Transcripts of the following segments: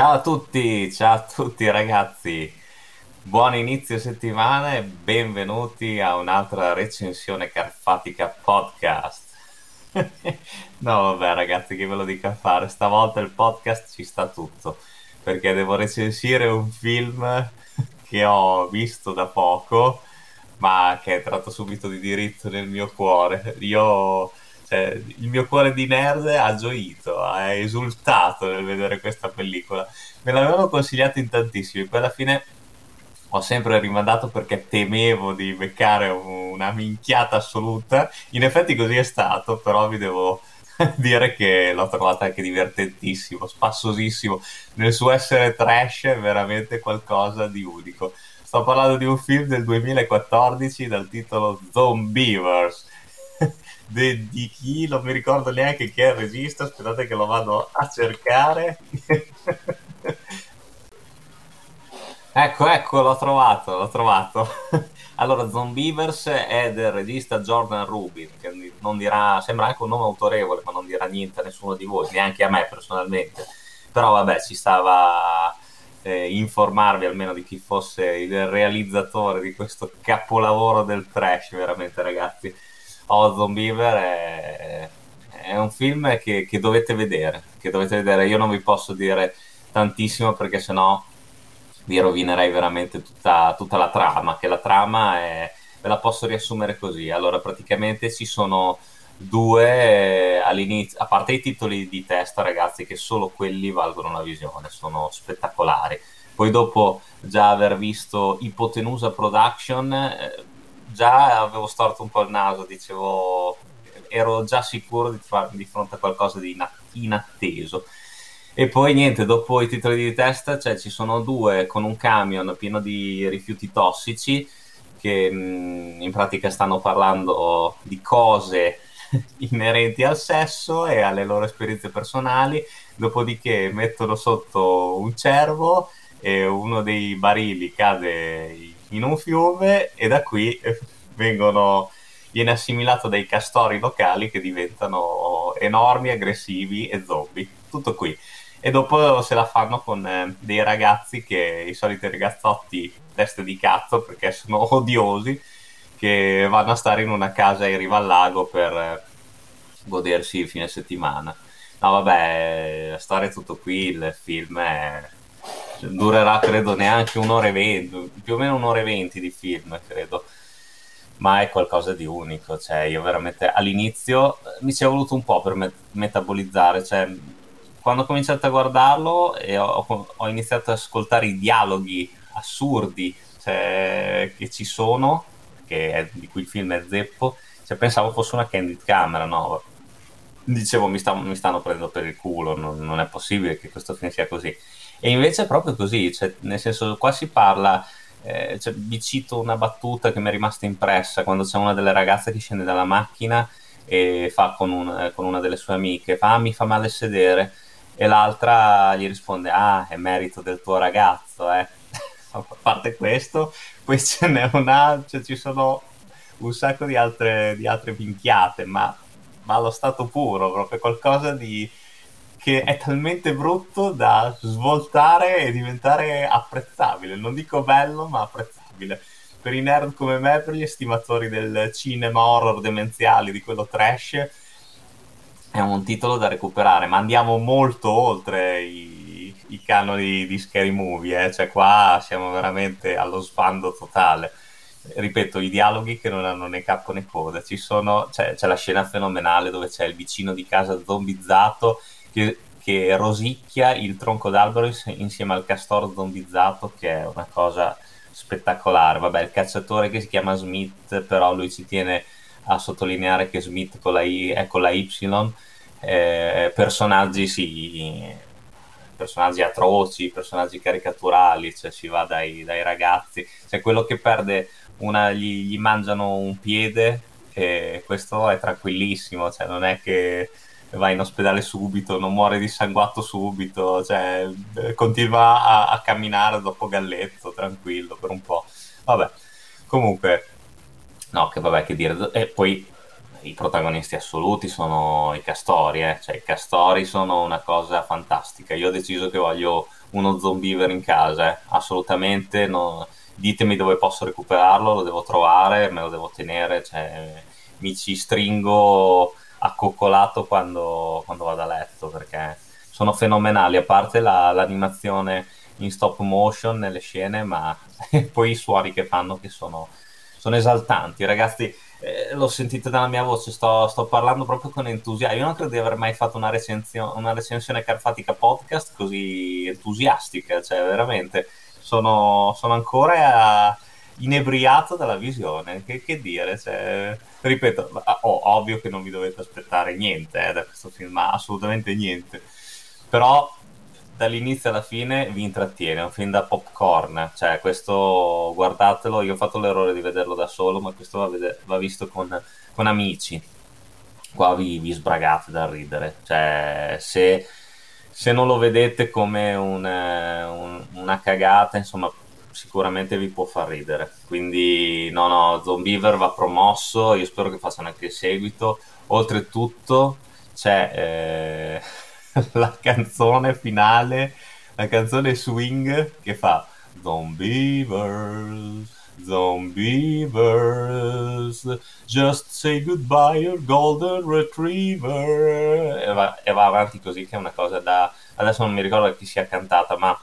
Ciao a tutti, ciao a tutti ragazzi, buon inizio settimana e benvenuti a un'altra recensione Carfatica Podcast. no vabbè ragazzi che ve lo dico a fare, stavolta il podcast ci sta tutto, perché devo recensire un film che ho visto da poco, ma che è entrato subito di diritto nel mio cuore. Io cioè, il mio cuore di nerd ha gioito, ha esultato nel vedere questa pellicola. Me l'avevano consigliato in tantissimi, poi alla fine ho sempre rimandato perché temevo di beccare una minchiata assoluta. In effetti così è stato, però vi devo dire che l'ho trovata anche divertentissimo, spassosissimo. Nel suo essere trash è veramente qualcosa di unico. Sto parlando di un film del 2014 dal titolo Zombievers de, di chi non mi ricordo neanche chi è il regista aspettate che lo vado a cercare. Ecco ecco l'ho trovato l'ho trovato. Allora Zombievers è del regista Jordan Rubin che non dirà sembra anche un nome autorevole ma non dirà niente a nessuno di voi neanche a me personalmente. Però vabbè ci stava eh, informarvi almeno di chi fosse il realizzatore di questo capolavoro del trash veramente ragazzi Ozone Beaver è, è un film che, che, dovete vedere, che dovete vedere. Io non vi posso dire tantissimo perché sennò vi rovinerei veramente tutta, tutta la trama, che la trama è, ve la posso riassumere così. Allora, praticamente ci sono due eh, all'inizio, a parte i titoli di testa, ragazzi, che solo quelli valgono una visione, sono spettacolari. Poi dopo già aver visto Ipotenusa Production, eh, già avevo storto un po' il naso, dicevo, ero già sicuro di trovarmi di fronte a qualcosa di inatteso. E poi niente, dopo i titoli di testa, cioè ci sono due con un camion pieno di rifiuti tossici che mh, in pratica stanno parlando di cose inerenti al sesso e alle loro esperienze personali, dopodiché mettono sotto un cervo e uno dei barili cade in un fiume e da qui vengono, viene assimilato dai castori locali che diventano enormi, aggressivi e zombie. Tutto qui. E dopo se la fanno con eh, dei ragazzi che i soliti ragazzotti teste di cazzo perché sono odiosi che vanno a stare in una casa in riva al lago per eh, godersi il fine settimana. No, vabbè, la storia è tutto qui, il film è durerà credo neanche un'ora e venti, più o meno un'ora e venti di film, credo. Ma è qualcosa di unico, cioè io veramente all'inizio mi ci è voluto un po' per met- metabolizzare, cioè quando ho cominciato a guardarlo e ho, ho iniziato ad ascoltare i dialoghi assurdi cioè, che ci sono, che è, di cui il film è zeppo, cioè, pensavo fosse una candid camera, no? Dicevo mi, sta, mi stanno prendendo per il culo, non, non è possibile che questo film sia così e invece è proprio così, cioè, nel senso qua si parla, eh, cioè, vi cito una battuta che mi è rimasta impressa quando c'è una delle ragazze che scende dalla macchina e fa con, un, con una delle sue amiche, fa ah, mi fa male sedere e l'altra gli risponde ah è merito del tuo ragazzo eh. a parte questo poi ce n'è una cioè ci sono un sacco di altre, di altre minchiate ma, ma allo stato puro proprio qualcosa di che è talmente brutto da svoltare e diventare apprezzabile. Non dico bello, ma apprezzabile. Per i nerd come me, per gli estimatori del cinema horror demenziali, di quello trash, è un titolo da recuperare, ma andiamo molto oltre i, i canoni di Scary Movie, eh? cioè qua siamo veramente allo sbando totale. Ripeto, i dialoghi che non hanno né capo né coda, sono, c'è, c'è la scena fenomenale dove c'è il vicino di casa zombizzato che, che rosicchia il tronco d'albero insieme al castoro zombizzato, che è una cosa spettacolare. Vabbè, il cacciatore che si chiama Smith, però lui ci tiene a sottolineare che Smith con la I è con la Y. Eh, personaggi sì, personaggi atroci, personaggi caricaturali, cioè si va dai, dai ragazzi, cioè quello che perde una gli, gli mangiano un piede e questo è tranquillissimo, cioè non è che va in ospedale subito, non muore di sanguato subito, cioè continua a, a camminare dopo Galletto, tranquillo per un po'. Vabbè, comunque, no, che vabbè, che dire. E poi i protagonisti assoluti sono i castori, eh? cioè i castori sono una cosa fantastica. Io ho deciso che voglio uno zombiver in casa, eh? assolutamente. No. Ditemi dove posso recuperarlo, lo devo trovare, me lo devo tenere, cioè, mi ci stringo accoccolato quando, quando vado a letto perché sono fenomenali, a parte la, l'animazione in stop motion nelle scene, ma poi i suoni che fanno che sono, sono esaltanti. Ragazzi, eh, lo sentite dalla mia voce, sto, sto, parlando proprio con entusiasmo. Io non credo di aver mai fatto una, recenzio- una recensione carfatica podcast così entusiastica, cioè veramente sono, sono ancora inebriato dalla visione. Che, che dire, cioè, ripeto, oh, ovvio che non vi dovete aspettare niente eh, da questo film, assolutamente niente. Però dall'inizio alla fine vi intrattiene, è un film da popcorn, cioè questo guardatelo, io ho fatto l'errore di vederlo da solo, ma questo va, vede- va visto con, con, amici, qua vi, vi, sbragate da ridere, cioè se, se non lo vedete come un, un, una cagata, insomma sicuramente vi può far ridere, quindi no no, Zombiever va promosso, io spero che facciano anche il seguito, oltretutto c'è... Eh la canzone finale, la canzone swing che fa Zombievers, Zombievers, just say goodbye your golden retriever. E va, e va avanti così che è una cosa da... adesso non mi ricordo chi sia cantata ma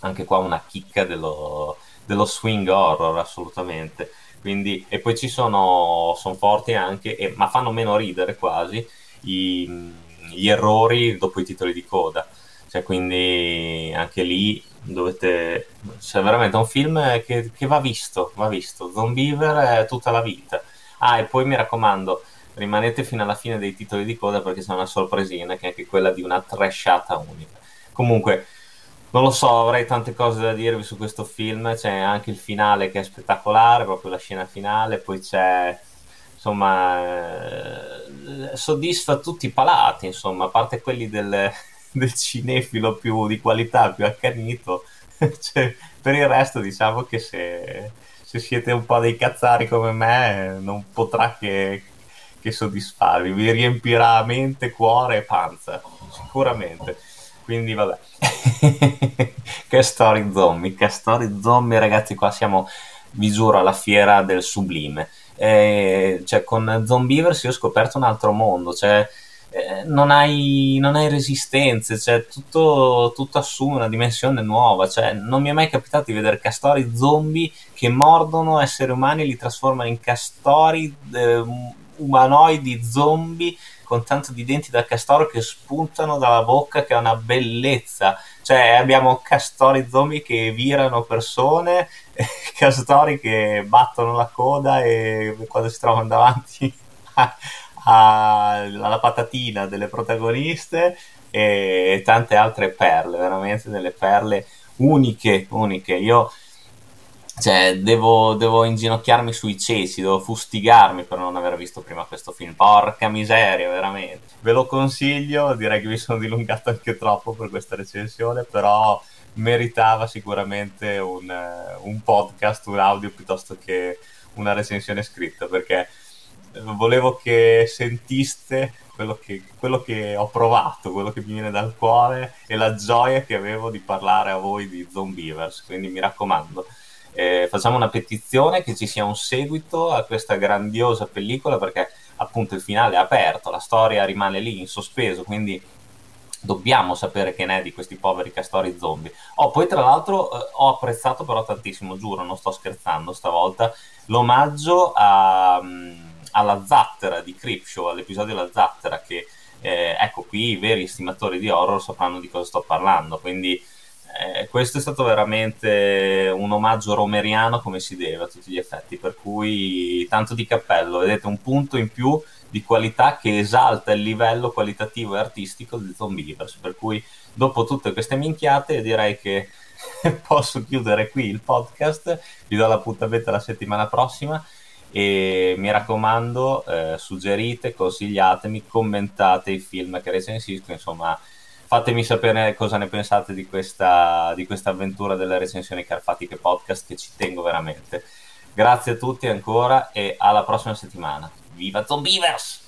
anche qua una chicca dello, dello swing horror assolutamente. Quindi, e poi ci sono, sono forti anche, e, ma fanno meno ridere quasi, i, gli errori dopo i titoli di coda. Cioè, quindi anche lì dovete. Cioè, veramente un film che, che va visto, va visto. Zombiever è tutta la vita. Ah, e poi mi raccomando, rimanete fino alla fine dei titoli di coda perché c'è una sorpresina che è anche quella di una trashata unica. Comunque, non lo so, avrei tante cose da dirvi su questo film. C'è anche il finale che è spettacolare, proprio la scena finale, poi c'è insomma soddisfa tutti i palati, insomma, a parte quelli del, del cinefilo più di qualità, più accanito, cioè, per il resto diciamo che se, se, siete un po' dei cazzari come me non potrà che, che soddisfarvi, vi riempirà mente, cuore e panza, sicuramente. Quindi vabbè, che story zombie, che story zombie ragazzi, qua siamo, vi giuro, alla fiera del sublime. Eh, cioè con Zombievers io ho scoperto un altro mondo, cioè eh, non, hai, non, hai, resistenze, cioè tutto, tutto, assume una dimensione nuova, cioè non mi è mai capitato di vedere castori zombie che mordono esseri umani e li trasformano in castori eh, umanoidi zombie con tanto di denti da castoro che spuntano dalla bocca che è una bellezza. Cioè abbiamo castori zombie che virano persone castori che battono la coda e quando si trovano davanti a, a, alla patatina delle protagoniste e tante altre perle veramente delle perle uniche uniche. Io cioè, devo, devo, inginocchiarmi sui cesi, devo fustigarmi per non aver visto prima questo film. Porca miseria, veramente. Ve lo consiglio, direi che mi sono dilungato anche troppo per questa recensione, però meritava sicuramente un, un podcast, un audio piuttosto che una recensione scritta, perché volevo che sentiste quello che, quello che, ho provato, quello che mi viene dal cuore e la gioia che avevo di parlare a voi di Zombievers. Quindi mi raccomando, eh, facciamo una petizione che ci sia un seguito a questa grandiosa pellicola perché appunto il finale è aperto, la storia rimane lì in sospeso, quindi dobbiamo sapere che ne è di questi poveri castori zombie. Oh, poi tra l'altro eh, ho apprezzato però tantissimo, giuro, non sto scherzando stavolta, l'omaggio a, um, alla zattera di Creepshow, all'episodio della zattera che eh, ecco qui i veri estimatori di horror sapranno di cosa sto parlando, quindi eh, questo è stato veramente un omaggio romeriano come si deve a tutti gli effetti, per cui tanto di cappello, vedete un punto in più di qualità che esalta il livello qualitativo e artistico di Zombievers, per cui dopo tutte queste minchiate direi che posso chiudere qui il podcast, vi do l'appuntamento la settimana prossima e mi raccomando eh, suggerite, consigliatemi, commentate i film che recensisco, insomma fatemi sapere cosa ne pensate di questa, di questa avventura delle recensioni carfatiche podcast che ci tengo veramente. Grazie a tutti ancora e alla prossima settimana. Viva Zombievers!